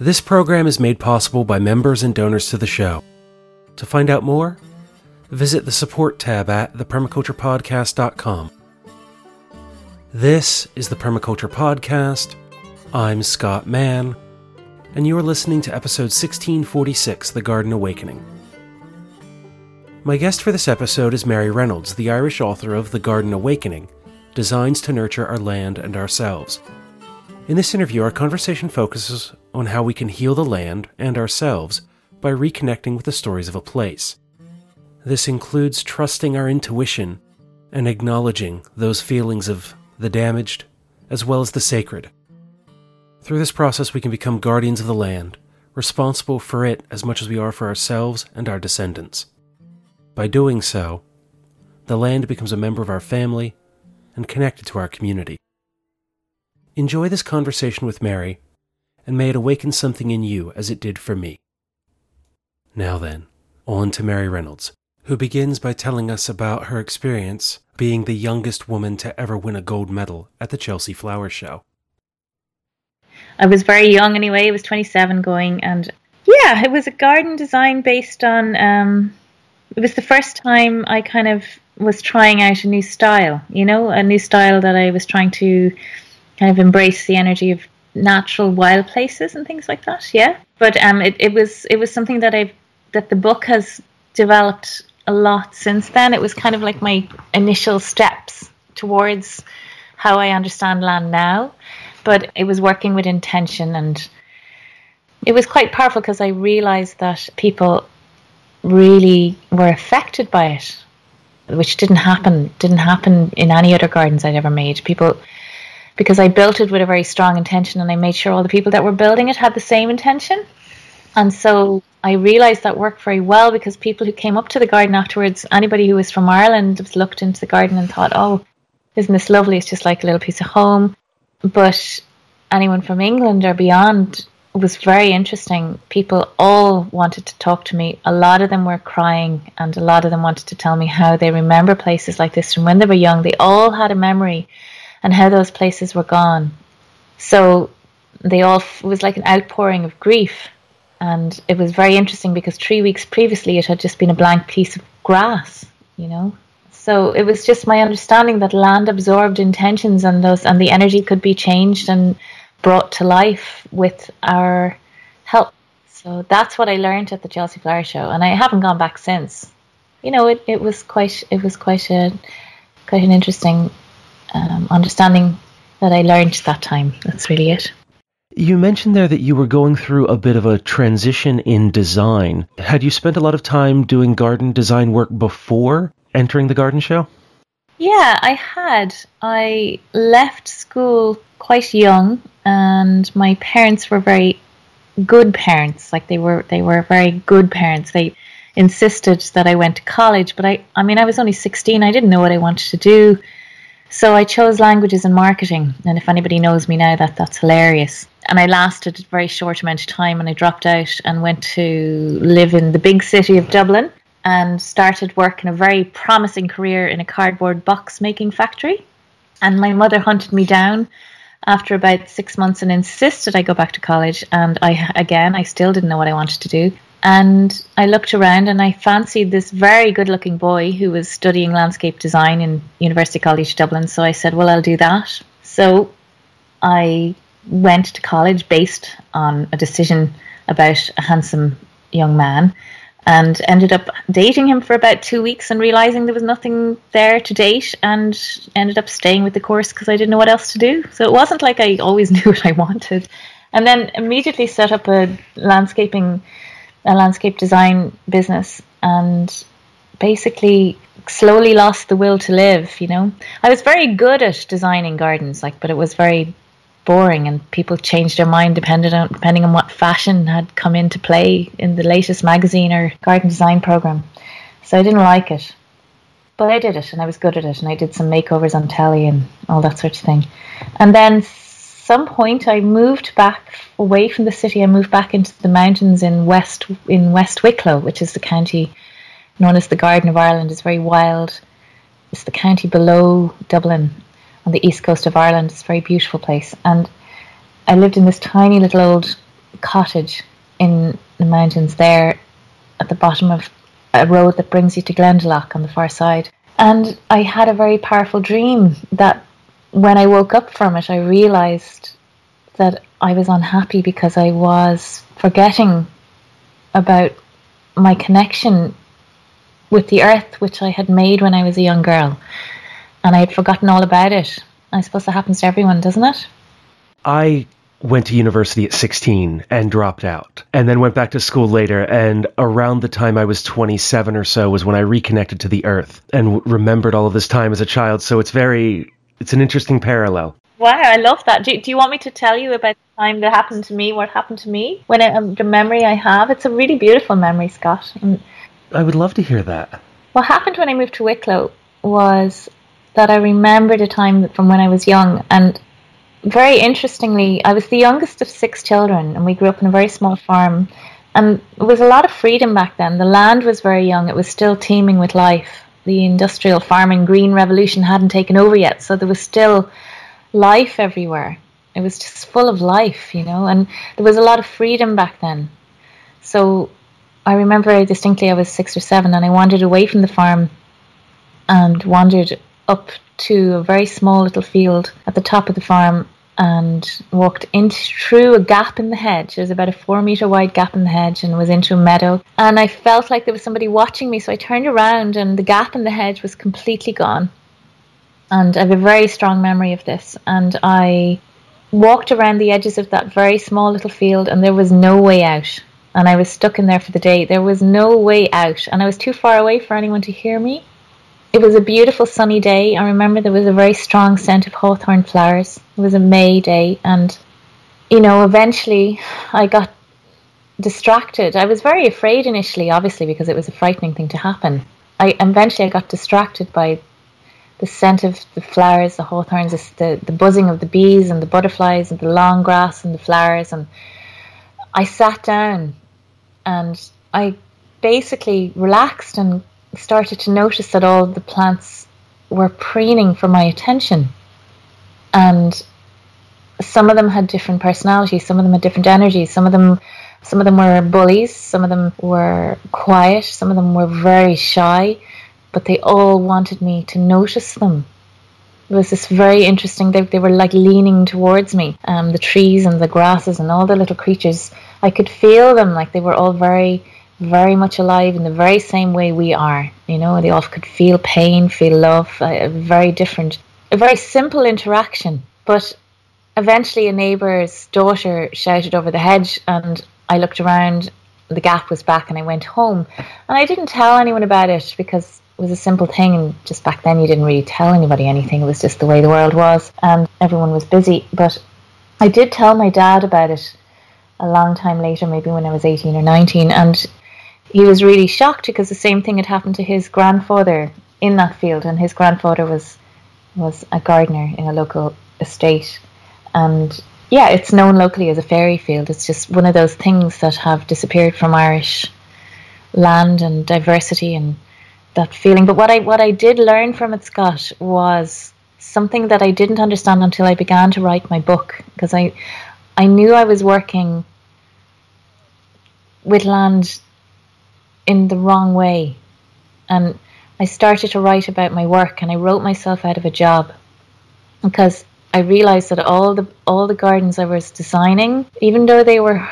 This program is made possible by members and donors to the show. To find out more, visit the support tab at thepermaculturepodcast.com. This is the Permaculture Podcast. I'm Scott Mann, and you're listening to episode 1646 The Garden Awakening. My guest for this episode is Mary Reynolds, the Irish author of The Garden Awakening Designs to Nurture Our Land and Ourselves. In this interview, our conversation focuses on how we can heal the land and ourselves by reconnecting with the stories of a place. This includes trusting our intuition and acknowledging those feelings of the damaged as well as the sacred. Through this process, we can become guardians of the land, responsible for it as much as we are for ourselves and our descendants. By doing so, the land becomes a member of our family and connected to our community. Enjoy this conversation with Mary, and may it awaken something in you as it did for me. Now then, on to Mary Reynolds, who begins by telling us about her experience being the youngest woman to ever win a gold medal at the Chelsea Flower Show. I was very young anyway, I was 27 going, and yeah, it was a garden design based on um, it was the first time I kind of was trying out a new style, you know, a new style that I was trying to kind of embrace the energy of natural wild places and things like that. Yeah, but um, it, it was it was something that I that the book has developed a lot since then. It was kind of like my initial steps towards how I understand land now, but it was working with intention and it was quite powerful because I realized that people really were affected by it, which didn't happen didn't happen in any other gardens I'd ever made. People because I built it with a very strong intention and I made sure all the people that were building it had the same intention. And so I realized that worked very well because people who came up to the garden afterwards, anybody who was from Ireland looked into the garden and thought, oh, isn't this lovely? It's just like a little piece of home. But anyone from England or beyond was very interesting. People all wanted to talk to me. A lot of them were crying, and a lot of them wanted to tell me how they remember places like this from when they were young. They all had a memory and how those places were gone. So they all was like an outpouring of grief, and it was very interesting because three weeks previously it had just been a blank piece of grass, you know. So it was just my understanding that land absorbed intentions and those and the energy could be changed and brought to life with our help. So that's what I learned at the Chelsea Flower Show, and I haven't gone back since. You know, it, it was quite it was quite a quite an interesting um, understanding that I learned that time. That's really it. You mentioned there that you were going through a bit of a transition in design. Had you spent a lot of time doing garden design work before entering the garden show? Yeah, I had. I left school quite young and my parents were very good parents. Like they were, they were very good parents. They insisted that I went to college, but I, I mean, I was only sixteen. I didn't know what I wanted to do, so I chose languages and marketing. And if anybody knows me now, that that's hilarious. And I lasted a very short amount of time, and I dropped out and went to live in the big city of Dublin and started work in a very promising career in a cardboard box making factory. And my mother hunted me down after about six months and insisted I go back to college. And I, again, I still didn't know what I wanted to do. And I looked around and I fancied this very good looking boy who was studying landscape design in University College Dublin. So I said, well, I'll do that. So I went to college based on a decision about a handsome young man and ended up dating him for about two weeks and realizing there was nothing there to date and ended up staying with the course because I didn't know what else to do. So it wasn't like I always knew what I wanted. And then immediately set up a landscaping, a landscape design business and basically slowly lost the will to live, you know. I was very good at designing gardens, like, but it was very boring and people changed their mind depending on depending on what fashion had come into play in the latest magazine or garden design program. So I didn't like it. But I did it and I was good at it and I did some makeovers on telly and all that sort of thing. And then some point I moved back away from the city. I moved back into the mountains in West in West Wicklow, which is the county known as the Garden of Ireland. It's very wild. It's the county below Dublin on the east coast of Ireland. It's a very beautiful place. And I lived in this tiny little old cottage in the mountains there at the bottom of a road that brings you to Glendalough on the far side. And I had a very powerful dream that when I woke up from it, I realized that I was unhappy because I was forgetting about my connection with the earth, which I had made when I was a young girl. And I had forgotten all about it. I suppose that happens to everyone, doesn't it? I went to university at 16 and dropped out and then went back to school later and around the time I was 27 or so was when I reconnected to the earth and remembered all of this time as a child so it's very it's an interesting parallel. Wow I love that. Do, do you want me to tell you about the time that happened to me what happened to me? When I, um, the memory I have. It's a really beautiful memory Scott. And I would love to hear that. what happened when I moved to Wicklow was that I remembered a time from when I was young. And very interestingly, I was the youngest of six children, and we grew up in a very small farm. And it was a lot of freedom back then. The land was very young, it was still teeming with life. The industrial farming green revolution hadn't taken over yet, so there was still life everywhere. It was just full of life, you know, and there was a lot of freedom back then. So I remember distinctly I was six or seven, and I wandered away from the farm and wandered up to a very small little field at the top of the farm and walked into through a gap in the hedge. There was about a four meter wide gap in the hedge and was into a meadow. And I felt like there was somebody watching me, so I turned around and the gap in the hedge was completely gone. And I have a very strong memory of this. And I walked around the edges of that very small little field and there was no way out. And I was stuck in there for the day. There was no way out. And I was too far away for anyone to hear me it was a beautiful sunny day. I remember there was a very strong scent of hawthorn flowers. It was a May day, and you know, eventually I got distracted. I was very afraid initially, obviously, because it was a frightening thing to happen. I eventually I got distracted by the scent of the flowers, the hawthorns, the, the buzzing of the bees and the butterflies and the long grass and the flowers. And I sat down and I basically relaxed and started to notice that all the plants were preening for my attention. And some of them had different personalities, some of them had different energies, some of them some of them were bullies, some of them were quiet, some of them were very shy, but they all wanted me to notice them. It was this very interesting, they, they were like leaning towards me. Um, the trees and the grasses and all the little creatures, I could feel them like they were all very very much alive in the very same way we are. You know, they all could feel pain, feel love, a very different, a very simple interaction. But eventually, a neighbour's daughter shouted over the hedge, and I looked around. The gap was back, and I went home. And I didn't tell anyone about it because it was a simple thing. And just back then, you didn't really tell anybody anything. It was just the way the world was, and everyone was busy. But I did tell my dad about it a long time later, maybe when I was 18 or 19. And he was really shocked because the same thing had happened to his grandfather in that field, and his grandfather was was a gardener in a local estate, and yeah, it's known locally as a fairy field. It's just one of those things that have disappeared from Irish land and diversity and that feeling. But what I what I did learn from it, Scott, was something that I didn't understand until I began to write my book because I I knew I was working with land in the wrong way. And I started to write about my work and I wrote myself out of a job because I realized that all the all the gardens I was designing, even though they were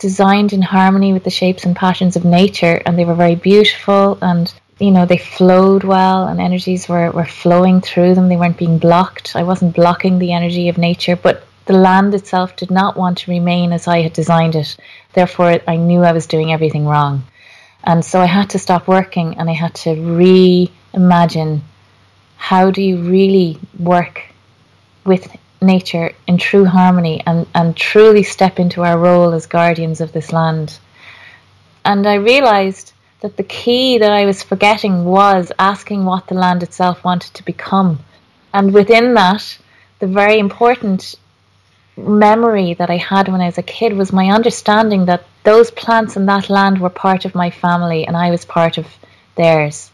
designed in harmony with the shapes and patterns of nature and they were very beautiful and you know they flowed well and energies were, were flowing through them they weren't being blocked. I wasn't blocking the energy of nature but the land itself did not want to remain as i had designed it. Therefore i knew i was doing everything wrong and so I had to stop working and I had to reimagine how do you really work with nature in true harmony and, and truly step into our role as guardians of this land. And I realized that the key that I was forgetting was asking what the land itself wanted to become. And within that, the very important memory that I had when I was a kid was my understanding that those plants and that land were part of my family and I was part of theirs.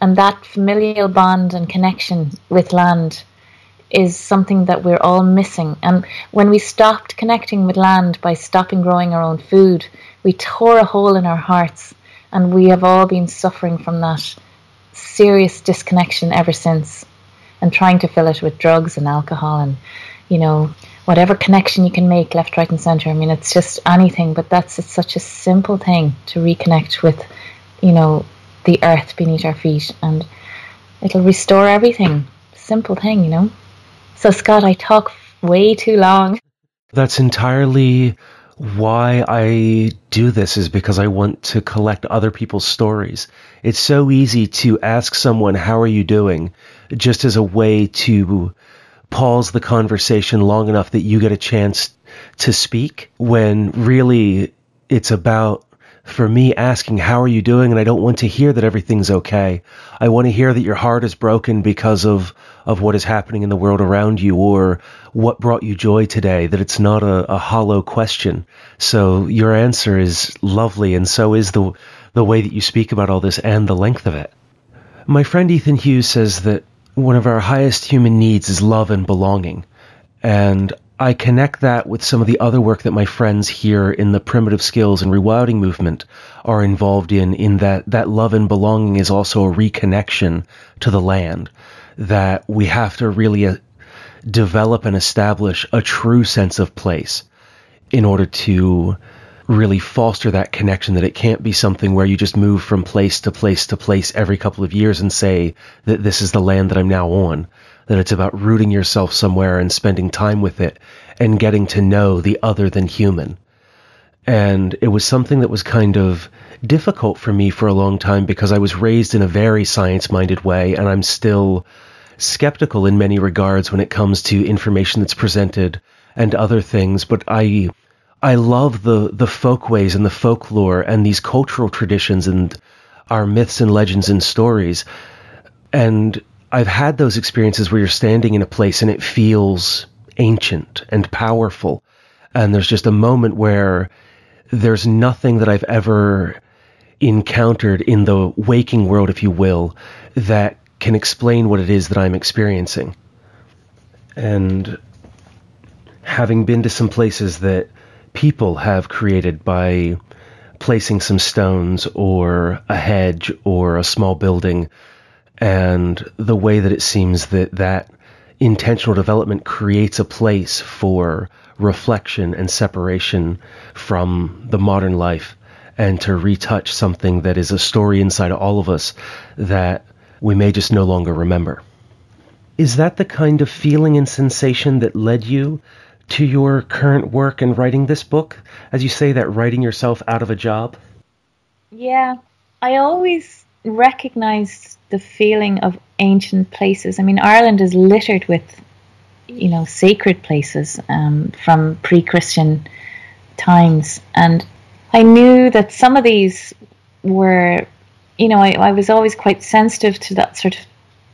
And that familial bond and connection with land is something that we're all missing. And when we stopped connecting with land by stopping growing our own food, we tore a hole in our hearts. And we have all been suffering from that serious disconnection ever since and trying to fill it with drugs and alcohol and, you know, whatever connection you can make left, right, and center. I mean, it's just anything, but that's it's such a simple thing to reconnect with, you know, the earth beneath our feet and it'll restore everything. Simple thing, you know. So, Scott, I talk way too long. That's entirely why I do this is because I want to collect other people's stories. It's so easy to ask someone, How are you doing? just as a way to pause the conversation long enough that you get a chance to speak when really it's about for me asking, How are you doing? And I don't want to hear that everything's okay. I want to hear that your heart is broken because of, of what is happening in the world around you or what brought you joy today, that it's not a, a hollow question. So your answer is lovely, and so is the, the way that you speak about all this and the length of it. My friend Ethan Hughes says that one of our highest human needs is love and belonging. And I connect that with some of the other work that my friends here in the primitive skills and rewilding movement are involved in, in that that love and belonging is also a reconnection to the land. That we have to really uh, develop and establish a true sense of place in order to really foster that connection that it can't be something where you just move from place to place to place every couple of years and say that this is the land that I'm now on that it's about rooting yourself somewhere and spending time with it and getting to know the other than human. And it was something that was kind of difficult for me for a long time because I was raised in a very science minded way and I'm still skeptical in many regards when it comes to information that's presented and other things. But I, I love the, the folkways and the folklore and these cultural traditions and our myths and legends and stories. And I've had those experiences where you're standing in a place and it feels ancient and powerful. And there's just a moment where there's nothing that I've ever encountered in the waking world, if you will, that can explain what it is that I'm experiencing. And having been to some places that people have created by placing some stones or a hedge or a small building and the way that it seems that that intentional development creates a place for reflection and separation from the modern life and to retouch something that is a story inside all of us that we may just no longer remember. Is that the kind of feeling and sensation that led you to your current work and writing this book? As you say, that writing yourself out of a job? Yeah, I always recognize the feeling of ancient places. I mean, Ireland is littered with, you know, sacred places um, from pre-Christian times, and I knew that some of these were, you know, I, I was always quite sensitive to that sort of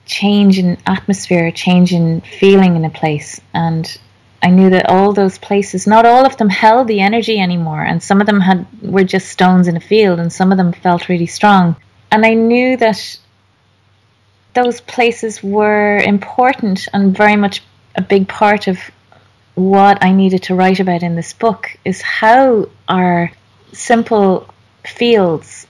change in atmosphere, change in feeling in a place, and I knew that all those places, not all of them held the energy anymore, and some of them had were just stones in a field, and some of them felt really strong. And I knew that those places were important and very much a big part of what I needed to write about in this book is how our simple fields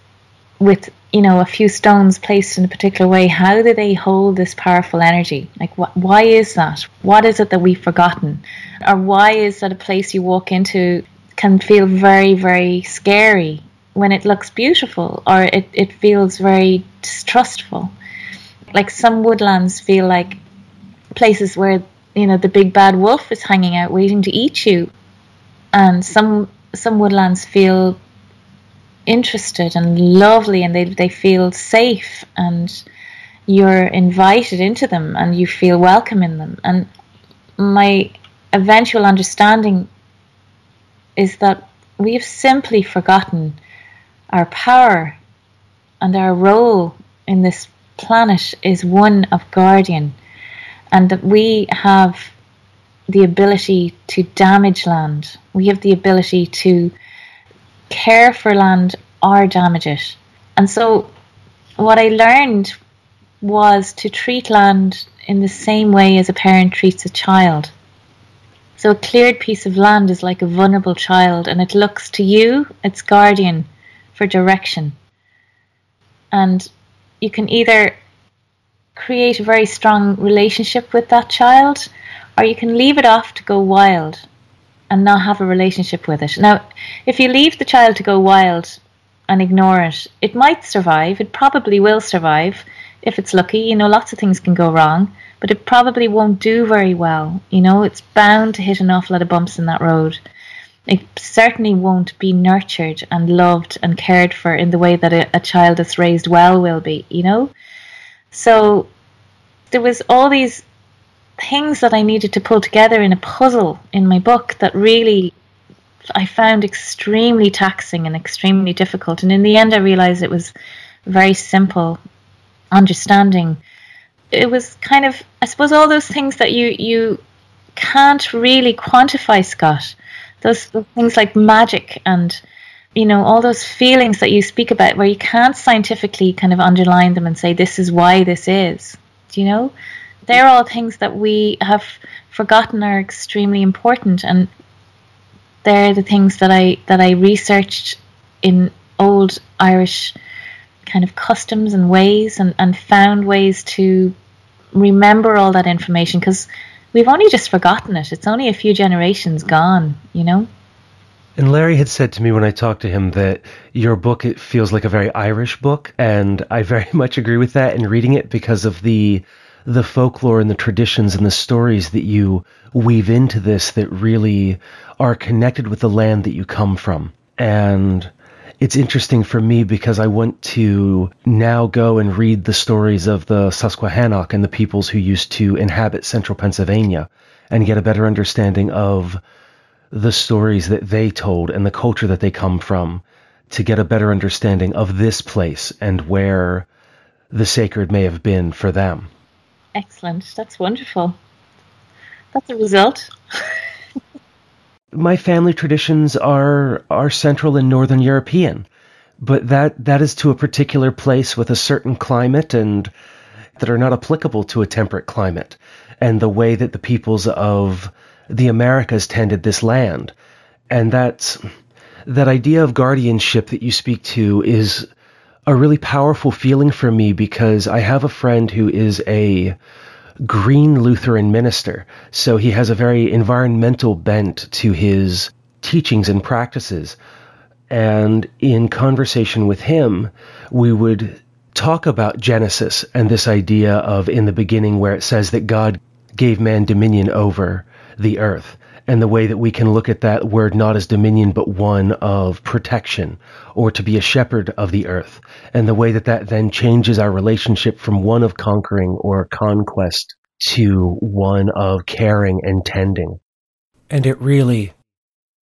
with you know a few stones placed in a particular way how do they hold this powerful energy? Like wh- why is that? What is it that we've forgotten? Or why is that a place you walk into can feel very very scary when it looks beautiful or it, it feels very distrustful? Like some woodlands feel like places where you know the big bad wolf is hanging out waiting to eat you. And some some woodlands feel interested and lovely and they they feel safe and you're invited into them and you feel welcome in them and my eventual understanding is that we have simply forgotten our power and our role in this planet is one of guardian, and that we have the ability to damage land. We have the ability to care for land or damage it. And so, what I learned was to treat land in the same way as a parent treats a child. So a cleared piece of land is like a vulnerable child and it looks to you, its guardian, for direction. And you can either create a very strong relationship with that child or you can leave it off to go wild and not have a relationship with it. Now, if you leave the child to go wild and ignore it, it might survive. It probably will survive if it's lucky. You know, lots of things can go wrong, but it probably won't do very well. You know, it's bound to hit an awful lot of bumps in that road. It certainly won't be nurtured and loved and cared for in the way that a, a child that's raised well will be, you know? So there was all these things that I needed to pull together in a puzzle in my book that really I found extremely taxing and extremely difficult. And in the end, I realized it was very simple understanding. It was kind of, I suppose, all those things that you you can't really quantify, Scott. Those, those things like magic and you know all those feelings that you speak about, where you can't scientifically kind of underline them and say this is why this is. Do you know? They're all things that we have forgotten are extremely important and they're the things that I that I researched in old Irish kind of customs and ways and, and found ways to remember all that information because we've only just forgotten it. It's only a few generations gone, you know? And Larry had said to me when I talked to him that your book it feels like a very Irish book, and I very much agree with that in reading it because of the the folklore and the traditions and the stories that you weave into this that really are connected with the land that you come from. And it's interesting for me because I want to now go and read the stories of the Susquehannock and the peoples who used to inhabit central Pennsylvania and get a better understanding of the stories that they told and the culture that they come from to get a better understanding of this place and where the sacred may have been for them. Excellent. That's wonderful. That's a result. My family traditions are are central and northern European, but that that is to a particular place with a certain climate and that are not applicable to a temperate climate and the way that the peoples of the Americas tended this land. And that's that idea of guardianship that you speak to is a really powerful feeling for me because I have a friend who is a green Lutheran minister. So he has a very environmental bent to his teachings and practices. And in conversation with him, we would talk about Genesis and this idea of in the beginning where it says that God gave man dominion over the earth and the way that we can look at that word not as dominion but one of protection or to be a shepherd of the earth. And the way that that then changes our relationship from one of conquering or conquest to one of caring and tending. And it really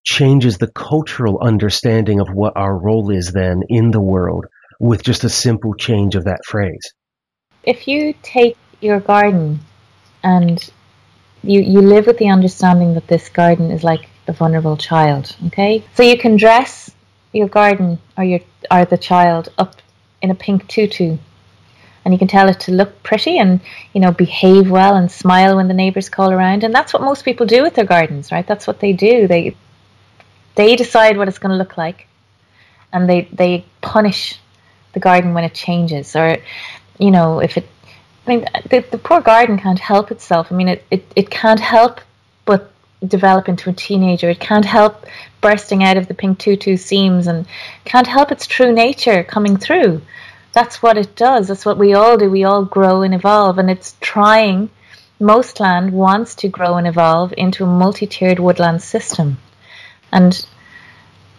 changes the cultural understanding of what our role is then in the world with just a simple change of that phrase. If you take your garden and you, you live with the understanding that this garden is like a vulnerable child. Okay, so you can dress your garden or your or the child up in a pink tutu, and you can tell it to look pretty and you know behave well and smile when the neighbors call around, and that's what most people do with their gardens, right? That's what they do. They they decide what it's going to look like, and they they punish the garden when it changes, or you know if it I mean, the, the poor garden can't help itself. I mean, it, it, it can't help but develop into a teenager. It can't help bursting out of the pink tutu seams and can't help its true nature coming through. That's what it does. That's what we all do. We all grow and evolve, and it's trying. Most land wants to grow and evolve into a multi tiered woodland system. And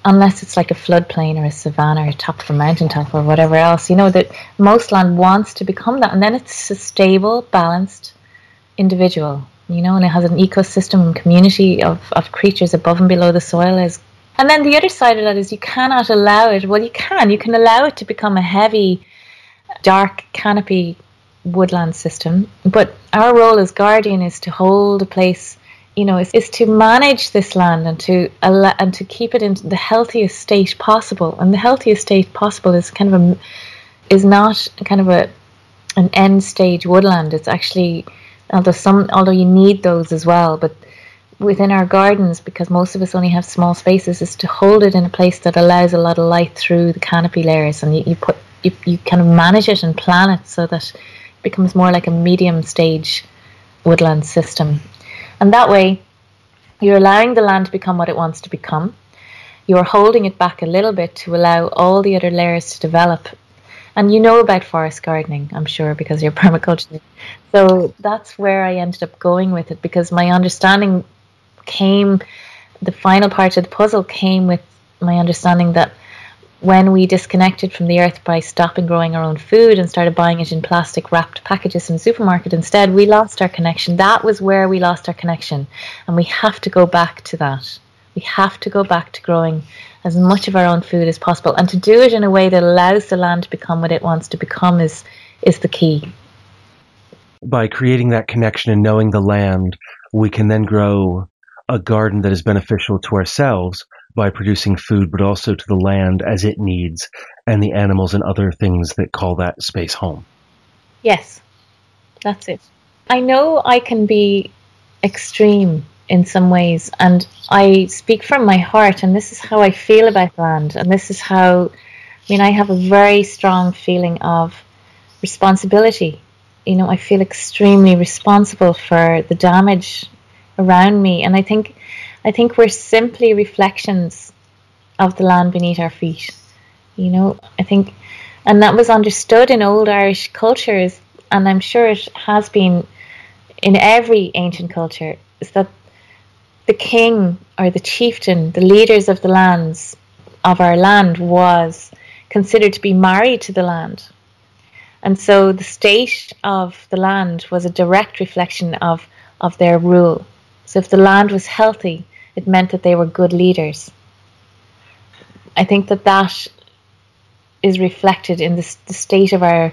unless it's like a floodplain or a savanna or a top of a mountaintop or whatever else, you know that most land wants to become that, and then it's a stable, balanced individual, you know, and it has an ecosystem and community of, of creatures above and below the soil. Is and then the other side of that is you cannot allow it. Well, you can. You can allow it to become a heavy, dark canopy woodland system, but our role as guardian is to hold a place you know, is, is to manage this land and to allow, and to keep it in the healthiest state possible. And the healthiest state possible is kind of a is not kind of a an end stage woodland. It's actually although some although you need those as well, but within our gardens because most of us only have small spaces is to hold it in a place that allows a lot of light through the canopy layers and you, you put you, you kind of manage it and plan it so that it becomes more like a medium stage woodland system and that way you're allowing the land to become what it wants to become you're holding it back a little bit to allow all the other layers to develop and you know about forest gardening, I'm sure, because you're permaculture. So that's where I ended up going with it because my understanding came, the final part of the puzzle came with my understanding that when we disconnected from the earth by stopping growing our own food and started buying it in plastic wrapped packages from the supermarket instead, we lost our connection. That was where we lost our connection. And we have to go back to that. We have to go back to growing as much of our own food as possible. And to do it in a way that allows the land to become what it wants to become is is the key. By creating that connection and knowing the land, we can then grow a garden that is beneficial to ourselves by producing food, but also to the land as it needs and the animals and other things that call that space home. Yes, that's it. I know I can be extreme in some ways, and I speak from my heart, and this is how I feel about land, and this is how, I mean, I have a very strong feeling of responsibility. You know, I feel extremely responsible for the damage around me, and I think, I think we're simply reflections of the land beneath our feet. You know, I think, and that was understood in old Irish cultures, and I'm sure it has been in every ancient culture, is that the king or the chieftain, the leaders of the lands of our land, was considered to be married to the land. And so the state of the land was a direct reflection of, of their rule. So if the land was healthy, it meant that they were good leaders. I think that that is reflected in the, the state of our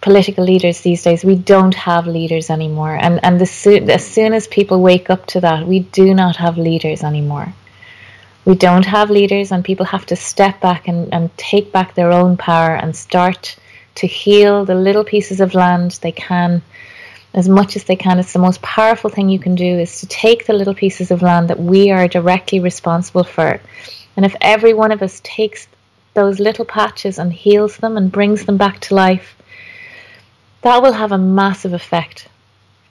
political leaders these days. We don't have leaders anymore, and and the, as soon as people wake up to that, we do not have leaders anymore. We don't have leaders, and people have to step back and, and take back their own power and start to heal the little pieces of land they can as much as they can. It's the most powerful thing you can do is to take the little pieces of land that we are directly responsible for. And if every one of us takes those little patches and heals them and brings them back to life, that will have a massive effect.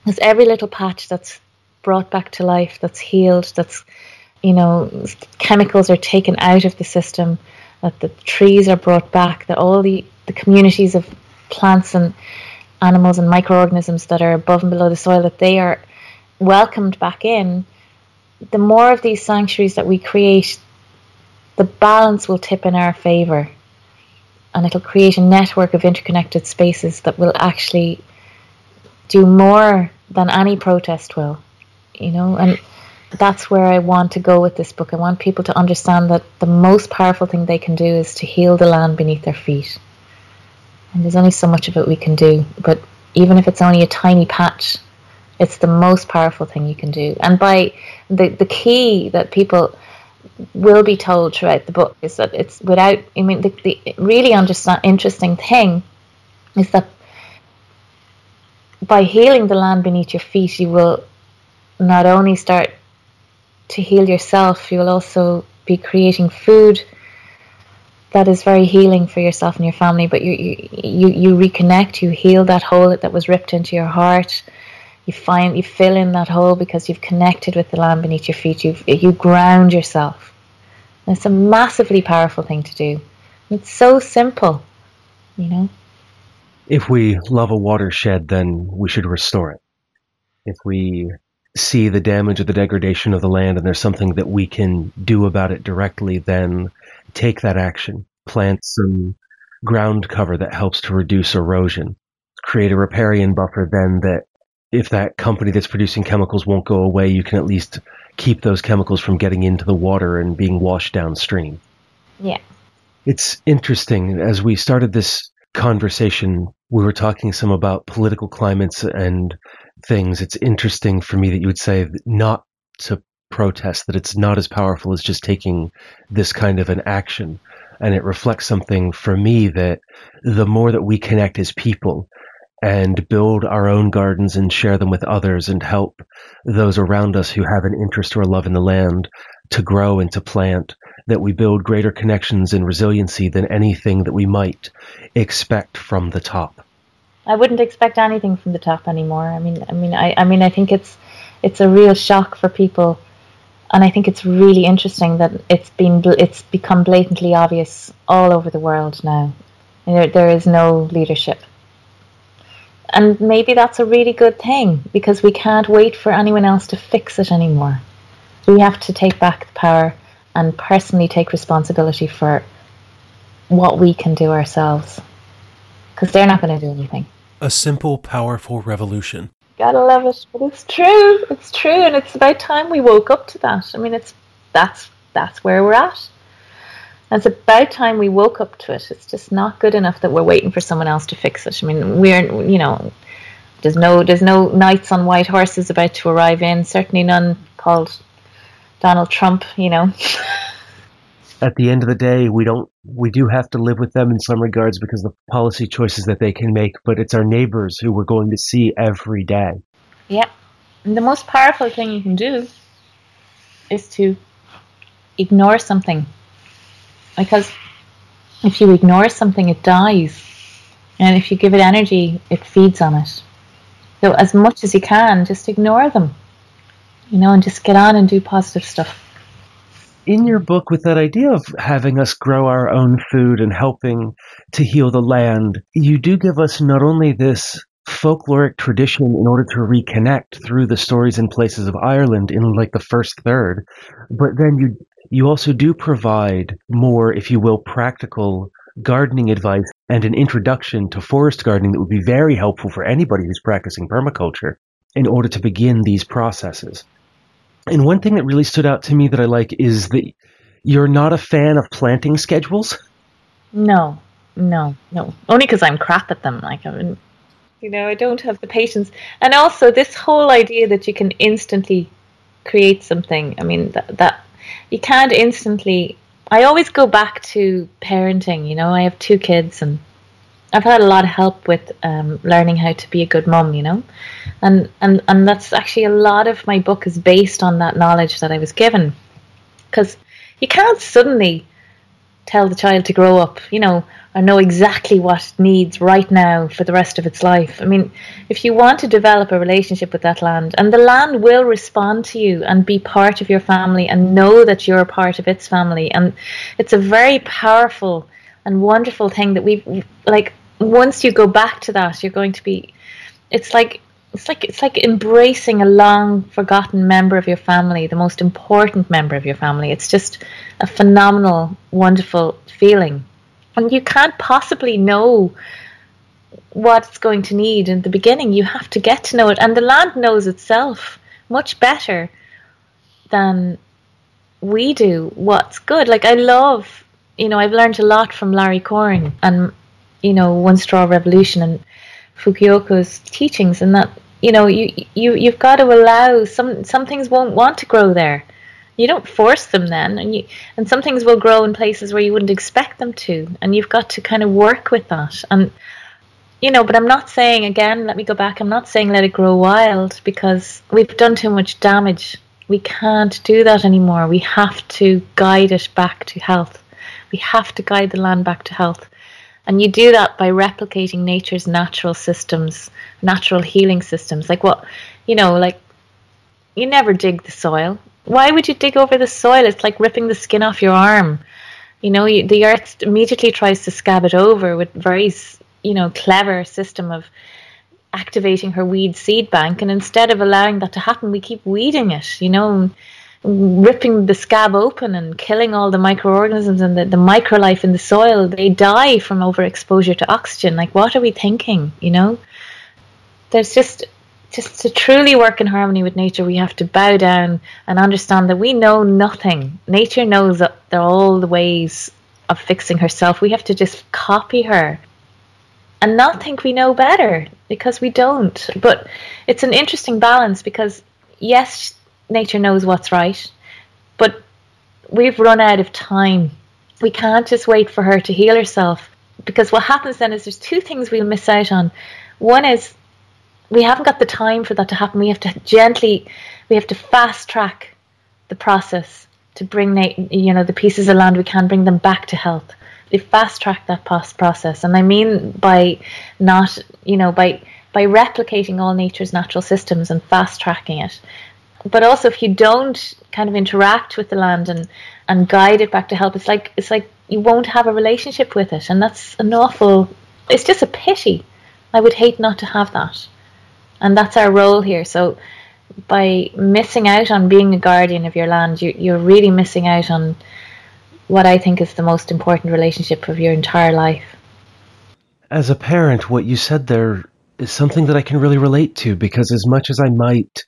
Because every little patch that's brought back to life, that's healed, that's, you know, chemicals are taken out of the system, that the trees are brought back, that all the, the communities of plants and animals and microorganisms that are above and below the soil, that they are welcomed back in, the more of these sanctuaries that we create, the balance will tip in our favour and it'll create a network of interconnected spaces that will actually do more than any protest will, you know, and that's where I want to go with this book. I want people to understand that the most powerful thing they can do is to heal the land beneath their feet. And there's only so much of it we can do, but even if it's only a tiny patch, it's the most powerful thing you can do. And by the the key that people will be told throughout the book is that it's without I mean the, the really understand, interesting thing is that by healing the land beneath your feet you will not only start to heal yourself you will also be creating food that is very healing for yourself and your family but you you you, you reconnect you heal that hole that was ripped into your heart you find you fill in that hole because you've connected with the land beneath your feet. You you ground yourself. And it's a massively powerful thing to do. It's so simple, you know. If we love a watershed, then we should restore it. If we see the damage or the degradation of the land and there's something that we can do about it directly, then take that action. Plant some ground cover that helps to reduce erosion. Create a riparian buffer then that if that company that's producing chemicals won't go away, you can at least keep those chemicals from getting into the water and being washed downstream. Yeah. It's interesting. As we started this conversation, we were talking some about political climates and things. It's interesting for me that you would say not to protest, that it's not as powerful as just taking this kind of an action. And it reflects something for me that the more that we connect as people and build our own gardens and share them with others and help those around us who have an interest or a love in the land to grow and to plant, that we build greater connections and resiliency than anything that we might expect from the top. I wouldn't expect anything from the top anymore. I mean, I mean, I, I mean, I think it's it's a real shock for people, and I think it's really interesting that it's been it's become blatantly obvious all over the world now. There, there is no leadership, and maybe that's a really good thing because we can't wait for anyone else to fix it anymore. We have to take back the power and personally take responsibility for what we can do ourselves because they're not going to do anything. A simple, powerful revolution. Gotta love it, but it's true. It's true, and it's about time we woke up to that. I mean, it's that's that's where we're at. And it's about time we woke up to it. It's just not good enough that we're waiting for someone else to fix it. I mean, we're you know, there's no there's no knights on white horses about to arrive in. Certainly none called Donald Trump. You know. at the end of the day, we don't we do have to live with them in some regards because the policy choices that they can make, but it's our neighbors who we're going to see every day. Yeah. And the most powerful thing you can do is to ignore something. Because if you ignore something, it dies. And if you give it energy, it feeds on it. So, as much as you can, just ignore them, you know, and just get on and do positive stuff. In your book with that idea of having us grow our own food and helping to heal the land, you do give us not only this folkloric tradition in order to reconnect through the stories and places of Ireland in like the first third, but then you you also do provide more, if you will, practical gardening advice and an introduction to forest gardening that would be very helpful for anybody who's practicing permaculture in order to begin these processes. And one thing that really stood out to me that I like is that you're not a fan of planting schedules. No, no, no. Only because I'm crap at them. Like I mean, you know, I don't have the patience. And also, this whole idea that you can instantly create something. I mean, that, that you can't instantly. I always go back to parenting. You know, I have two kids, and I've had a lot of help with um, learning how to be a good mum, you know, and and and that's actually a lot of my book is based on that knowledge that I was given, because you can't suddenly tell the child to grow up, you know, or know exactly what it needs right now for the rest of its life. I mean, if you want to develop a relationship with that land, and the land will respond to you and be part of your family and know that you're part of its family, and it's a very powerful and wonderful thing that we've like once you go back to that, you're going to be. It's like it's like it's like embracing a long forgotten member of your family, the most important member of your family. It's just a phenomenal, wonderful feeling, and you can't possibly know what it's going to need in the beginning. You have to get to know it, and the land knows itself much better than we do. What's good? Like I love, you know, I've learned a lot from Larry Korn and you know One Straw Revolution and Fukuoka's teachings, and that you know you you you've got to allow some some things won't want to grow there. You don't force them then, and you and some things will grow in places where you wouldn't expect them to, and you've got to kind of work with that and you know, but I'm not saying again, let me go back, I'm not saying let it grow wild because we've done too much damage. We can't do that anymore. We have to guide it back to health. We have to guide the land back to health. And you do that by replicating nature's natural systems, natural healing systems. Like what, you know, like you never dig the soil. Why would you dig over the soil? It's like ripping the skin off your arm. You know, you, the earth immediately tries to scab it over with very, you know, clever system of activating her weed seed bank. And instead of allowing that to happen, we keep weeding it, you know ripping the scab open and killing all the microorganisms and the, the microlife in the soil, they die from overexposure to oxygen. Like, what are we thinking? You know, there's just just to truly work in harmony with nature, we have to bow down and understand that we know nothing. Nature knows that there are all the ways of fixing herself. We have to just copy her and not think we know better because we don't. But it's an interesting balance because yes, nature knows what's right, but we've run out of time We can't just wait for her to heal herself because what happens then is there's two things we'll miss out on. One is we haven't got the time for that to happen. We have to gently, we have to fast track the process to bring you know the pieces of land we can bring them back to health. We fast track that process, and I mean by not you know by by replicating all nature's natural systems and fast tracking it. But also, if you don't kind of interact with the land and and guide it back to health, it's like it's like you won't have a relationship with it, and that's an awful. It's just a pity. I would hate not to have that, and that's our role here. So, by missing out on being a guardian of your land, you, you're really missing out on what I think is the most important relationship of your entire life. As a parent, what you said there is something that I can really relate to because as much as I might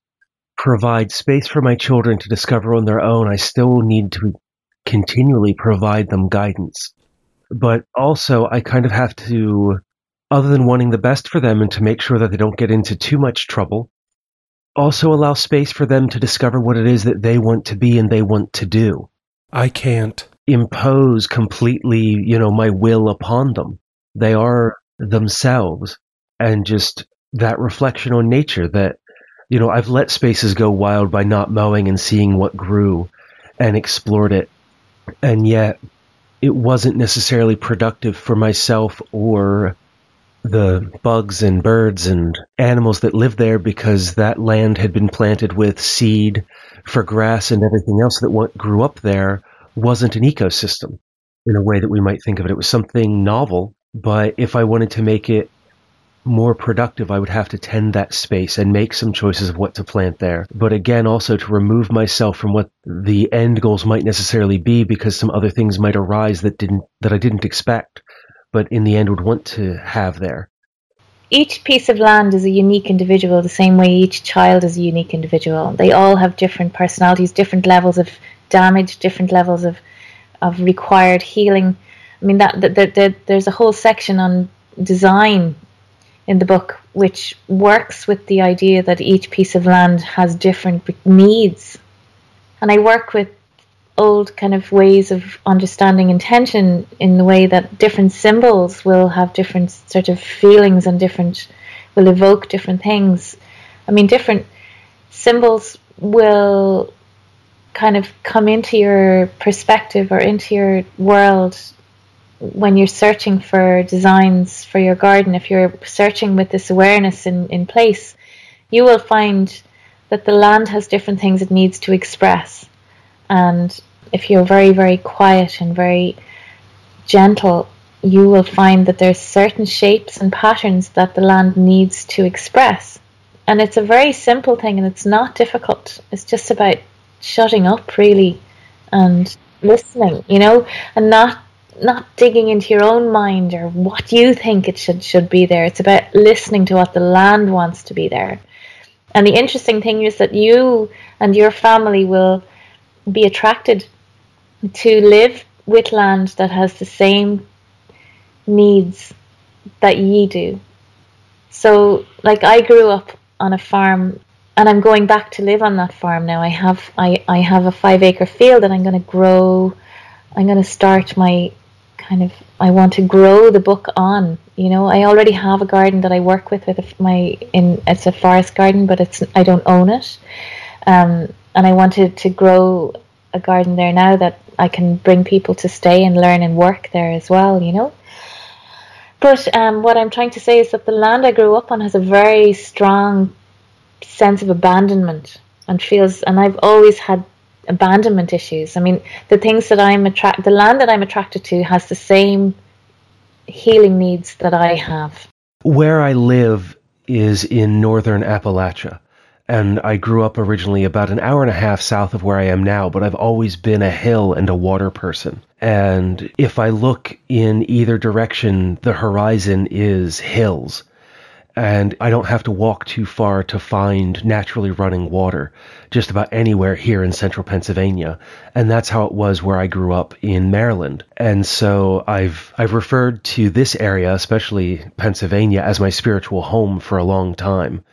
provide space for my children to discover on their own, I still need to continually provide them guidance. But also, I kind of have to, other than wanting the best for them and to make sure that they don't get into too much trouble, also allow space for them to discover what it is that they want to be and they want to do. I can't impose completely, you know, my will upon them. They are themselves and just that reflection on nature that, you know, I've let spaces go wild by not mowing and seeing what grew and explored it and yet it wasn't necessarily productive for myself or the bugs and birds and animals that lived there because that land had been planted with seed for grass and everything else that grew up there wasn't an ecosystem in a way that we might think of it. It was something novel, but if I wanted to make it more productive, I would have to tend that space and make some choices of what to plant there. But again, also to remove myself from what the end goals might necessarily be because some other things might arise that didn't, that I didn't expect, but in the end would want to have there. Each piece of land is a unique individual, the same way each child is a unique individual. They all have different personalities, different levels of damage, different levels of, of required healing. I mean, that, that, that, that there's a whole section on design in the book, which works with the idea that each piece of land has different needs. And I work with old kind of ways of understanding intention in the way that different symbols will have different sort of feelings and different will evoke different things. I mean, different symbols will kind of come into your perspective or into your world when you're searching for designs for your garden, if you're searching with this awareness in, in place, you will find that the land has different things it needs to express. And if you're very, very quiet and very gentle, you will find that there's certain shapes and patterns that the land needs to express. And it's a very simple thing and it's not difficult. It's just about shutting up really and listening, you know, and not not digging into your own mind or what you think it should should be there. It's about listening to what the land wants to be there. And the interesting thing is that you and your family will be attracted to live with land that has the same needs that ye do. So like I grew up on a farm and I'm going back to live on that farm now. I have I, I have a five acre field and I'm gonna grow I'm going to start my kind of I want to grow the book on. You know, I already have a garden that I work with with my in it's a forest garden, but it's I don't own it. Um, and I wanted to grow a garden there now that I can bring people to stay and learn and work there as well. You know. But um, what I'm trying to say is that the land I grew up on has a very strong sense of abandonment and feels, and I've always had abandonment issues. I mean, the things that I'm attract, the land that I'm attracted to has the same healing needs that I have. Where I live is in northern Appalachia. And I grew up originally about an hour and a half south of where I am now, but I've always been a hill and a water person. And if I look in either direction, the horizon is hills and I don't have to walk too far to find naturally running water just about anywhere here in central Pennsylvania. And that's how it was where I grew up in Maryland. And so I've I've referred to this area, especially Pennsylvania, as my spiritual home for a long time.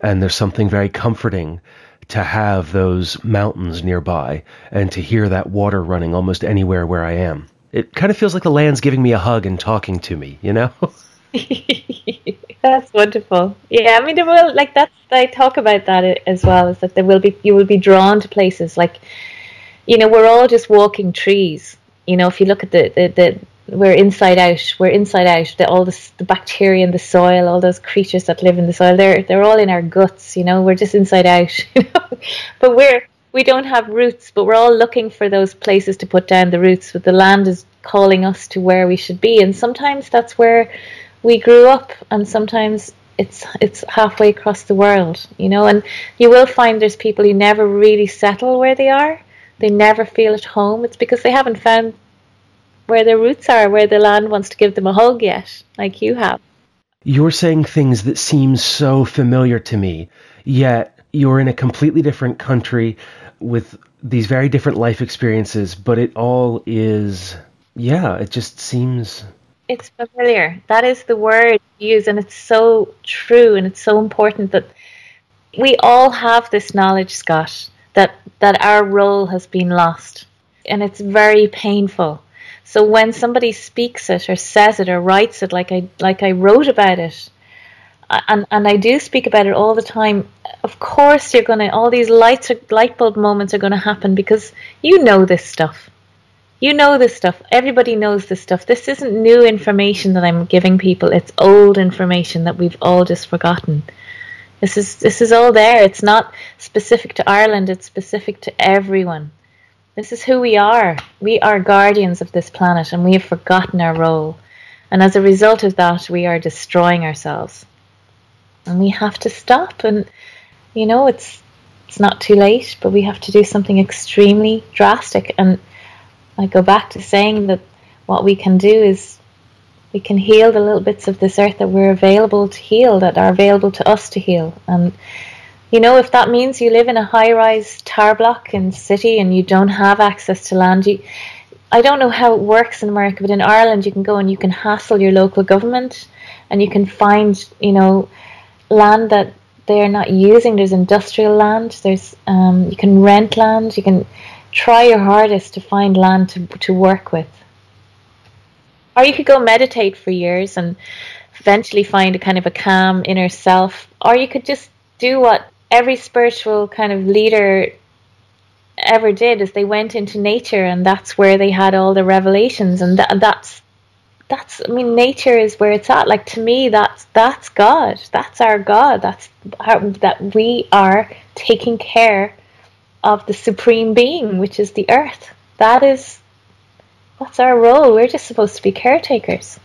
And there's something very comforting to have those mountains nearby and to hear that water running almost anywhere where I am. It kind of feels like the land's giving me a hug and talking to me, you know? that's wonderful. Yeah, I mean, there will like that's I talk about that as well. Is that there will be you will be drawn to places like, you know, we're all just walking trees. You know, if you look at the the, the we're inside out. We're inside out. The, all this, the bacteria in the soil, all those creatures that live in the soil, they're they're all in our guts. You know, we're just inside out. You know? but we're we don't have roots, but we're all looking for those places to put down the roots. But the land is calling us to where we should be, and sometimes that's where we grew up, and sometimes it's it's halfway across the world, you know. And you will find there's people who never really settle where they are. They never feel at home. It's because they haven't found where their roots are, where the land wants to give them a hug yet, like you have. You're saying things that seem so familiar to me, yet you're in a completely different country with these very different life experiences, but it all is, yeah, it just seems it's familiar. That is the word used, and it's so true, and it's so important that we all have this knowledge, Scott, that that our role has been lost, and it's very painful. So when somebody speaks it or says it or writes it, like I like I wrote about it, and and I do speak about it all the time. Of course, you're gonna all these lights light bulb moments are gonna happen because you know this stuff you know this stuff. Everybody knows this stuff. This isn't new information that I'm giving people. It's old information that we've all just forgotten. This is this is all there. It's not specific to Ireland. It's specific to everyone. This is who we are. We are guardians of this planet, and we have forgotten our role. And as a result of that, we are destroying ourselves. And we have to stop. And you know, it's it's not too late, but we have to do something extremely drastic. And I go back to saying that what we can do is we can heal the little bits of this earth that we're available to heal, that are available to us to heal. And you know, if that means you live in a high-rise tower block in city and you don't have access to land, you, I don't know how it works in America, but in Ireland you can go and you can hassle your local government and you can find, you know, land that they are not using. There's industrial land. There's um, you can rent land. You can try your hardest to find land to, to work with. Or you could go meditate for years and eventually find a kind of a calm inner self. Or you could just do what every spiritual kind of leader ever did is they went into nature and that's where they had all the revelations and that, that's that's I mean nature is where it's at like to me that's that's God that's our God that's how that we are taking care of the supreme being, which is the earth. That is that's our role. We're just supposed to be caretakers.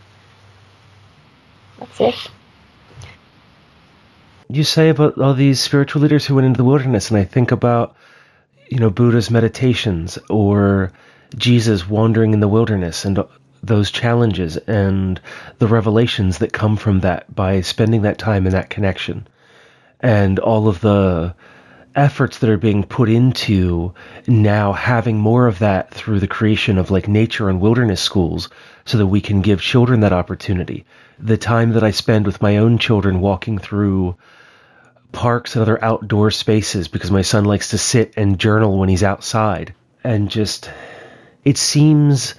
That's it. You say about all these spiritual leaders who went into the wilderness, and I think about, you know, Buddha's meditations or Jesus wandering in the wilderness and those challenges and the revelations that come from that by spending that time in that connection and all of the efforts that are being put into now having more of that through the creation of like nature and wilderness schools so that we can give children that opportunity. The time that I spend with my own children walking through parks and other outdoor spaces because my son likes to sit and journal when he's outside and just it seems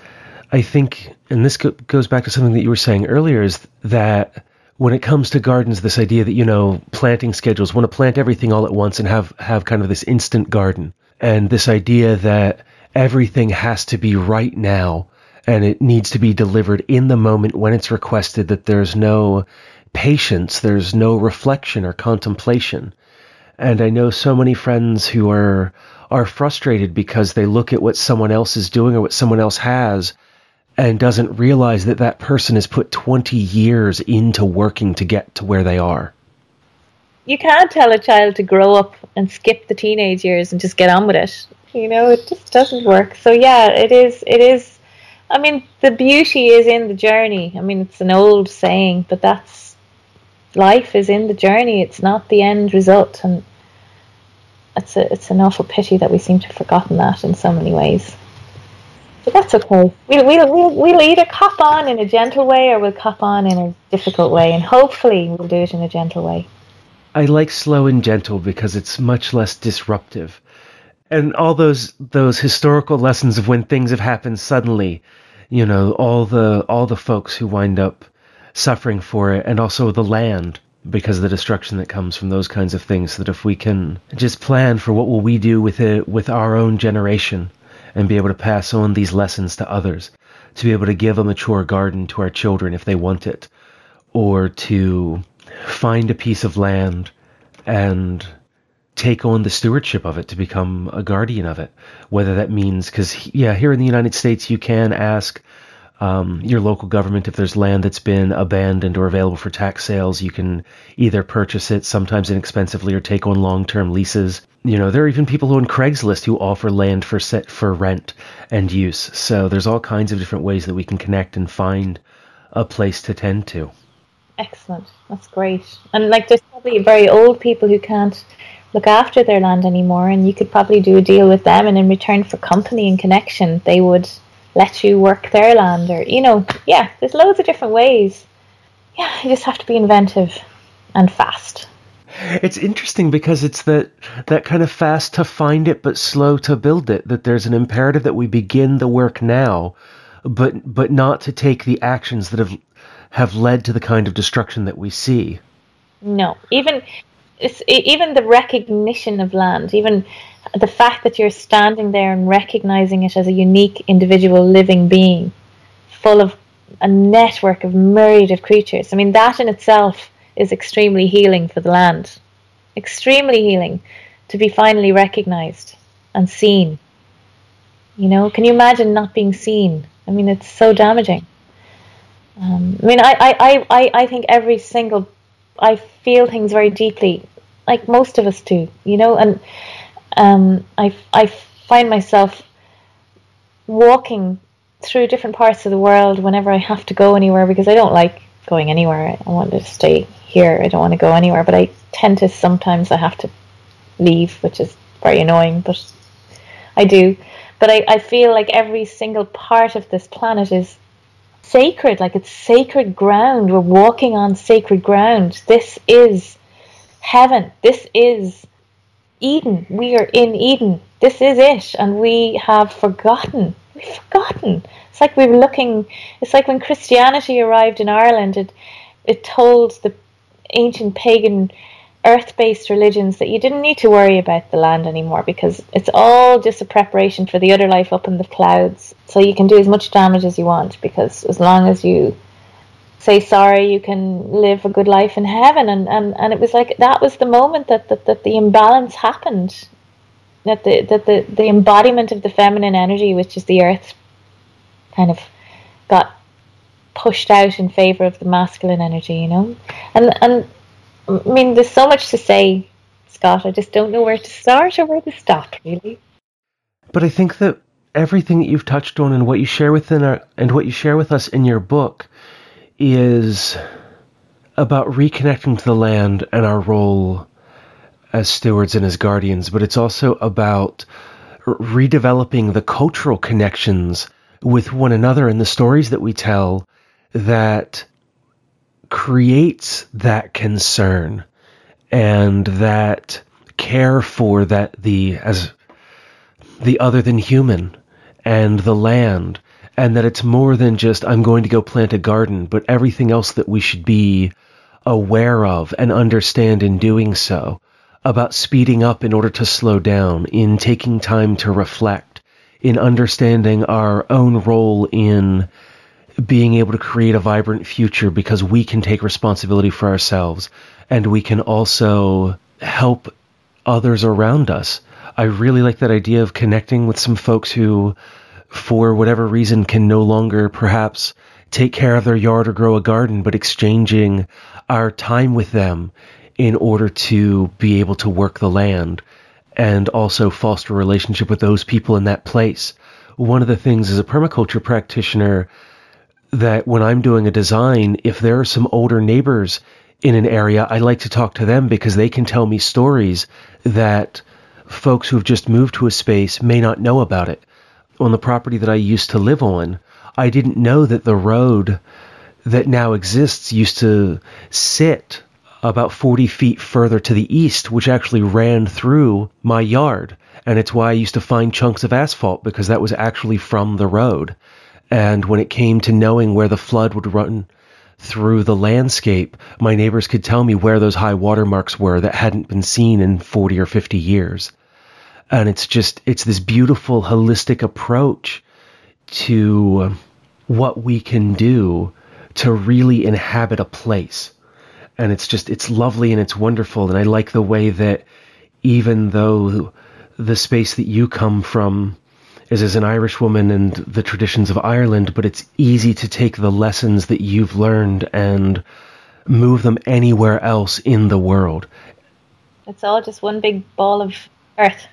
I think and this goes back to something that you were saying earlier is that when it comes to gardens, this idea that you know planting schedules want to plant everything all at once and have have kind of this instant garden, and this idea that everything has to be right now and it needs to be delivered in the moment when it's requested. That there's no patience, there's no reflection or contemplation, and I know so many friends who are are frustrated because they look at what someone else is doing or what someone else has and doesn't realize that that person has put 20 years into working to get to where they are. You can't tell a child to grow up and skip the teenage years and just get on with it. You know, it just doesn't work. So yeah, it is it is I mean, the beauty is in the journey. I mean, it's an old saying, but that's life is in the journey. It's not the end result and it's a, it's an awful pity that we seem to have forgotten that in so many ways. But that's okay. We'll, we'll, we'll, we'll either cop on in a gentle way or we'll cop on in a difficult way. And hopefully we'll do it in a gentle way. I like slow and gentle because it's much less disruptive. And all those those historical lessons of when things have happened suddenly, you know, all the all the folks who wind up suffering for it, and also the land because of the destruction that comes from those kinds of things. That if we can just plan for what will we do with it with our own generation, and be able to pass on these lessons to others, to be able to give a mature garden to our children if they want it, or to find a piece of land and take on the stewardship of it to become a guardian of it. Whether that means, because, yeah, here in the United States, you can ask um, your local government if there's land that's been abandoned or available for tax sales. You can either purchase it, sometimes inexpensively, or take on long term leases. You know, there are even people on Craigslist who offer land for set for rent and use. So there's all kinds of different ways that we can connect and find a place to tend to. Excellent. That's great. And like, there's probably very old people who can't look after their land anymore, and you could probably do a deal with them, and in return for company and connection, they would let you work their land, or you know, yeah, there's loads of different ways. Yeah, you just have to be inventive and fast. It's interesting because it's that that kind of fast to find it but slow to build it. That there's an imperative that we begin the work now, but but not to take the actions that have have led to the kind of destruction that we see. No, even it's even the recognition of land, even the fact that you're standing there and recognizing it as a unique individual living being, full of a network of myriad of creatures. I mean, that in itself is extremely healing for the land. Extremely healing to be finally recognized and seen. You know, can you imagine not being seen? I mean, it's so damaging. Um, I mean, I, I, I, I think every single I feel things very deeply, like most of us do, you know, and um, I, I find myself walking through different parts of the world whenever I have to go anywhere because I don't like going anywhere. I want to stay here. I don't want to go anywhere, but I tend to sometimes I have to leave, which is very annoying, but I do. But I, I feel like every single part of this planet is sacred, like it's sacred ground. We're walking on sacred ground. This is heaven. This is Eden. We are in Eden. This is it. And we have forgotten. We've forgotten. It's like we were looking, it's like when Christianity arrived in Ireland, it, it told the ancient pagan earth based religions that you didn't need to worry about the land anymore because it's all just a preparation for the other life up in the clouds. So you can do as much damage as you want because as long as you say sorry, you can live a good life in heaven. And, and, and it was like that was the moment that, that, that the imbalance happened. That the that the, the embodiment of the feminine energy, which is the earth, kind of got pushed out in favor of the masculine energy, you know? And and I mean, there's so much to say, Scott. I just don't know where to start or where to stop, really. But I think that everything that you've touched on and what you share within our and what you share with us in your book is about reconnecting to the land and our role as stewards and as guardians, but it's also about redeveloping the cultural connections with one another and the stories that we tell that creates that concern and that care for that the as the other than human and the land and that it's more than just I'm going to go plant a garden but everything else that we should be aware of and understand in doing so about speeding up in order to slow down in taking time to reflect in understanding our own role in being able to create a vibrant future because we can take responsibility for ourselves and we can also help others around us. I really like that idea of connecting with some folks who, for whatever reason, can no longer perhaps take care of their yard or grow a garden, but exchanging our time with them in order to be able to work the land and also foster a relationship with those people in that place. One of the things as a permaculture practitioner that when I'm doing a design, if there are some older neighbors in an area, I like to talk to them because they can tell me stories that folks who've just moved to a space may not know about it. On the property that I used to live on, I didn't know that the road that now exists used to sit about 40 feet further to the east, which actually ran through my yard. And it's why I used to find chunks of asphalt because that was actually from the road And when it came to knowing where the flood would run through the landscape, my neighbors could tell me where those high water marks were that hadn't been seen in 40 or 50 years. And it's just, it's this beautiful holistic approach to what we can do to really inhabit a place. And it's just, it's lovely and it's wonderful. And I like the way that even though the space that you come from is as an Irish woman and the traditions of Ireland, but it's easy to take the lessons that you've learned and move them anywhere else in the world. It's all just one big ball of earth.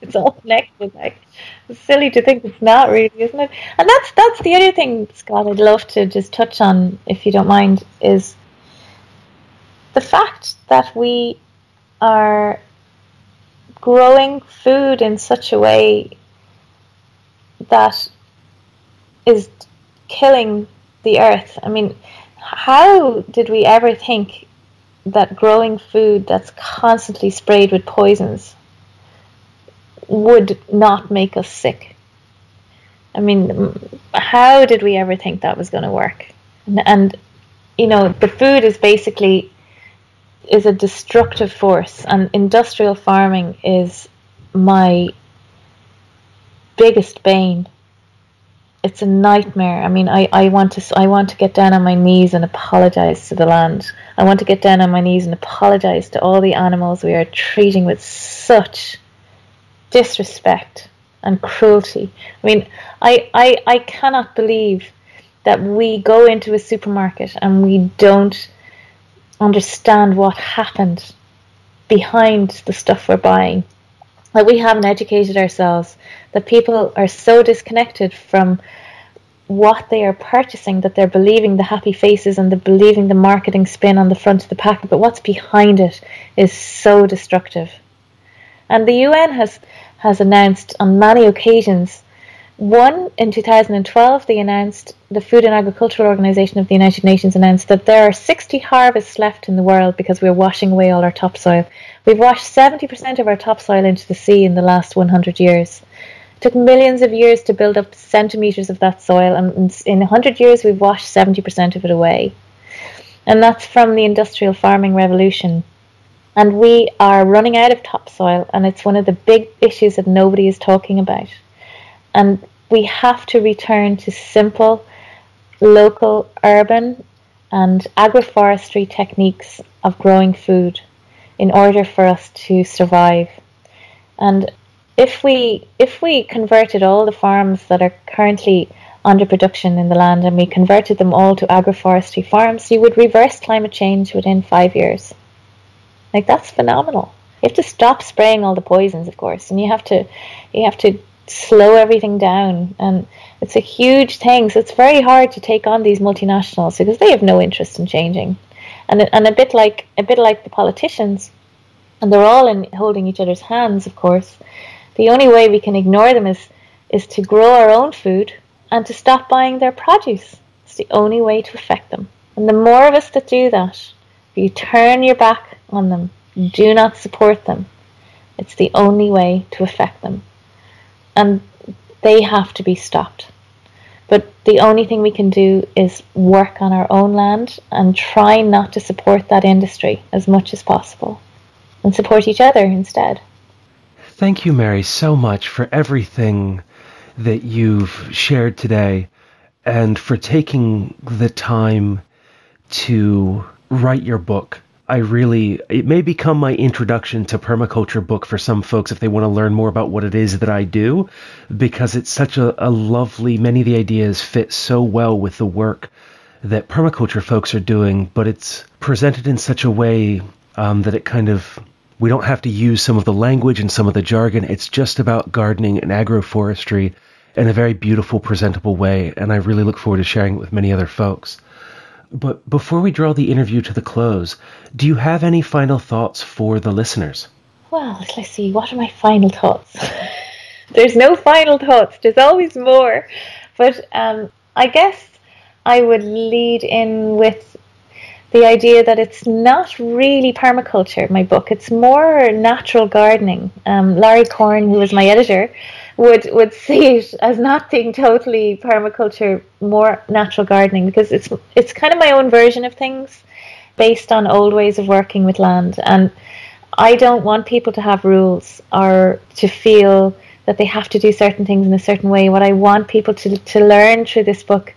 It's all connected. Like it's silly to think it's not really, isn't it? And that's that's the other thing, Scott. I'd love to just touch on, if you don't mind, is the fact that we are growing food in such a way that is killing the earth. I mean, how did we ever think that growing food that's constantly sprayed with poisons would not make us sick? I mean, how did we ever think that was going to work? And, and, you know, the food is basically is a destructive force, and industrial farming is my biggest bane. It's a nightmare. I mean, I, I want to I want to get down on my knees and apologize to the land. I want to get down on my knees and apologize to all the animals we are treating with such disrespect and cruelty. I mean, I, I, I cannot believe that we go into a supermarket and we don't understand what happened behind the stuff we're buying that we haven't educated ourselves, that people are so disconnected from what they are purchasing that they're believing the happy faces and they're believing the marketing spin on the front of the packet, but what's behind it is so destructive. And the UN has, has announced on many occasions one, in 2012, they announced, the Food and Agricultural Organization of the United Nations announced that there are 60 harvests left in the world because we're washing away all our topsoil. We've washed 70% of our topsoil into the sea in the last 100 years. It took millions of years to build up centimetres of that soil, and in 100 years, we've washed 70% of it away. And that's from the industrial farming revolution. And we are running out of topsoil, and it's one of the big issues that nobody is talking about. And we have to return to simple, local, urban, and agroforestry techniques of growing food in order for us to survive. And if we if we converted all the farms that are currently under production in the land and we converted them all to agroforestry farms, you would reverse climate change within five years. Like that's phenomenal. You have to stop spraying all the poisons, of course, and you have to you have to slow everything down and it's a huge thing. So it's very hard to take on these multinationals because they have no interest in changing. And and a bit like a bit like the politicians and they're all in holding each other's hands of course. The only way we can ignore them is is to grow our own food and to stop buying their produce. It's the only way to affect them. And the more of us that do that if you turn your back on them do not support them it's the only way to affect them and they have to be stopped. But the only thing we can do is work on our own land and try not to support that industry as much as possible and support each other instead. Thank you, Mary, so much for everything that you've shared today and for taking the time to write your book I really, it may become my introduction to permaculture book for some folks if they want to learn more about what it is that I do, because it's such a, a lovely, many of the ideas fit so well with the work that permaculture folks are doing, but it's presented in such a way um, that it kind of, we don't have to use some of the language and some of the jargon. It's just about gardening and agroforestry in a very beautiful, presentable way, and I really look forward to sharing it with many other folks. But before we draw the interview to the close, do you have any final thoughts for the listeners? Well, let's see. What are my final thoughts? There's no final thoughts. There's always more. But um, I guess I would lead in with the idea that it's not really permaculture, my book. It's more natural gardening. Um, Larry Korn, who was my editor, would would see it as not being totally permaculture, more natural gardening because it's it's kind of my own version of things based on old ways of working with land and I don't want people to have rules or to feel that they have to do certain things in a certain way. What I want people to to learn through this book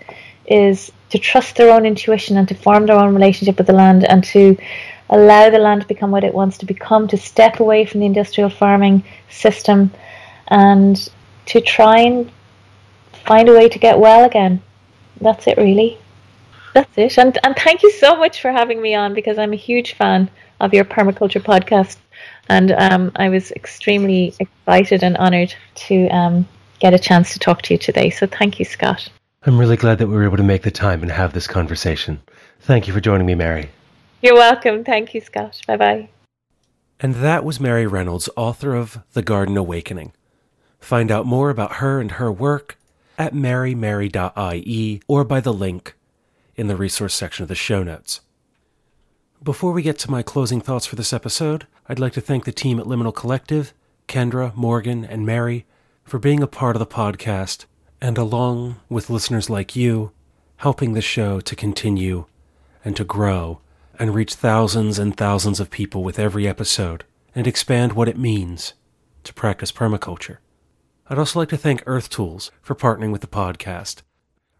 is to trust their own intuition and to form their own relationship with the land and to allow the land to become what it wants to become, to step away from the industrial farming system and to try and find a way to get well again. That's it, really. That's it. And, and thank you so much for having me on because I'm a huge fan of your permaculture podcast. And um, I was extremely excited and honoured to um, get a chance to talk to you today. So thank you, Scott. I'm really glad that we were able to make the time and have this conversation. Thank you for joining me, Mary. You're welcome. Thank you, Scott. Bye bye. And that was Mary Reynolds, author of The Garden Awakening. Find out more about her and her work at marymary.ie or by the link in the resource section of the show notes. Before we get to my closing thoughts for this episode, I'd like to thank the team at Liminal Collective, Kendra, Morgan, and Mary, for being a part of the podcast and along with listeners like you, helping the show to continue and to grow and reach thousands and thousands of people with every episode and expand what it means to practice permaculture. I'd also like to thank Earth Tools for partnering with the podcast.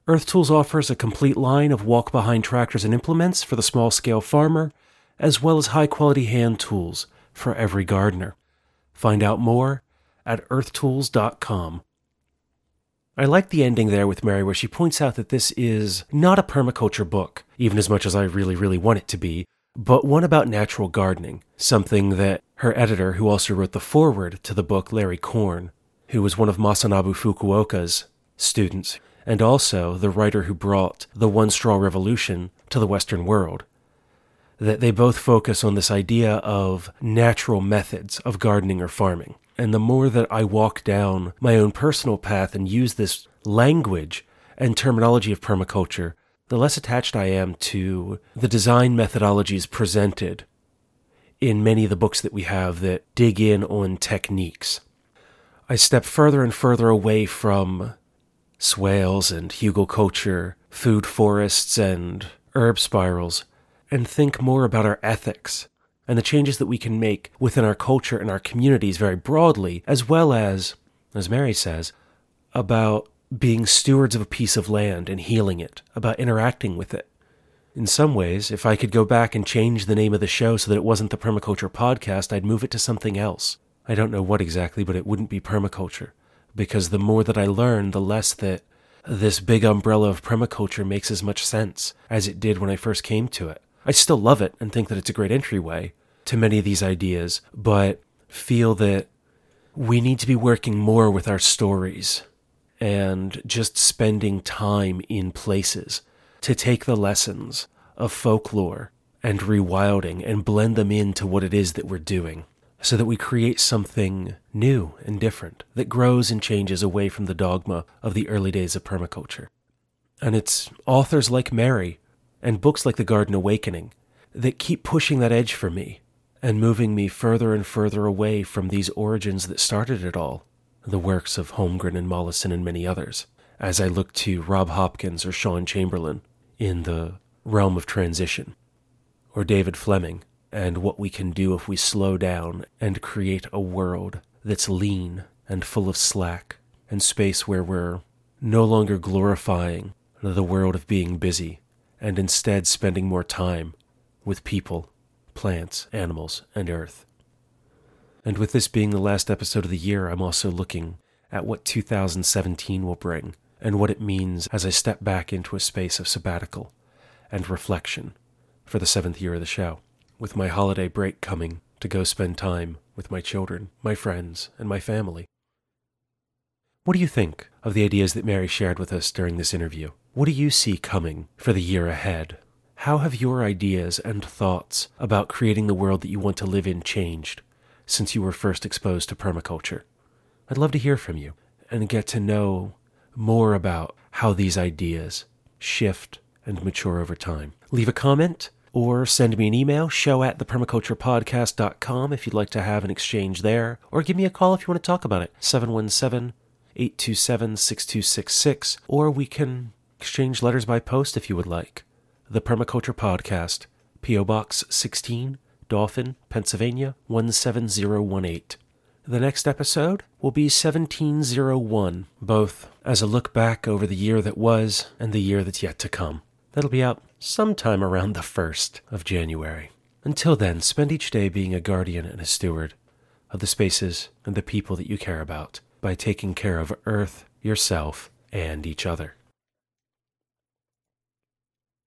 Earth Tools offers a complete line of walk behind tractors and implements for the small scale farmer, as well as high quality hand tools for every gardener. Find out more at earthtools.com. I like the ending there with Mary where she points out that this is not a permaculture book, even as much as I really, really want it to be, but one about natural gardening, something that her editor, who also wrote the foreword to the book, Larry Korn, who was one of Masanobu Fukuoka's students, and also the writer who brought the One Straw Revolution to the Western world, that they both focus on this idea of natural methods of gardening or farming. And the more that I walk down my own personal path and use this language and terminology of permaculture, the less attached I am to the design methodologies presented in many of the books that we have that dig in on techniques. I step further and further away from swales and hugelkultur, food forests and herb spirals, and think more about our ethics and the changes that we can make within our culture and our communities very broadly, as well as, as Mary says, about being stewards of a piece of land and healing it, about interacting with it. In some ways, if I could go back and change the name of the show so that it wasn't the Permaculture Podcast, I'd move it to something else. I don't know what exactly, but it wouldn't be permaculture. Because the more that I learn, the less that this big umbrella of permaculture makes as much sense as it did when I first came to it. I still love it and think that it's a great entryway, to many of these ideas, but feel that we need to be working more with our stories and just spending time in places to take the lessons of folklore and rewilding and blend them into what it is that we're doing so that we create something new and different that grows and changes away from the dogma of the early days of permaculture. And it's authors like Mary and books like The Garden Awakening that keep pushing that edge for me and moving me further and further away from these origins that started it all, the works of Holmgren and Mollison and many others, as I look to Rob Hopkins or Shaun Chamberlin in the realm of transition, or David Fleming and what we can do if we slow down and create a world that's lean and full of slack and space where we're no longer glorifying the world of being busy and instead spending more time with people plants, animals, and earth. And with this being the last episode of the year, I'm also looking at what 2017 will bring and what it means as I step back into a space of sabbatical and reflection for the seventh year of the show, with my holiday break coming to go spend time with my children, my friends, and my family. What do you think of the ideas that Mary shared with us during this interview? What do you see coming for the year ahead? How have your ideas and thoughts about creating the world that you want to live in changed since you were first exposed to permaculture? I'd love to hear from you and get to know more about how these ideas shift and mature over time. Leave a comment or send me an email, show at thepermaculturepodcast.com if you'd like to have an exchange there, or give me a call if you want to talk about it, 717 827 6266, or we can exchange letters by post if you would like. The Permaculture Podcast, P.O. Box 16, Dauphin, Pennsylvania 17018. The next episode will be 1701, both as a look back over the year that was and the year that's yet to come. That'll be out sometime around the 1st of January. Until then, spend each day being a guardian and a steward of the spaces and the people that you care about by taking care of Earth, yourself, and each other.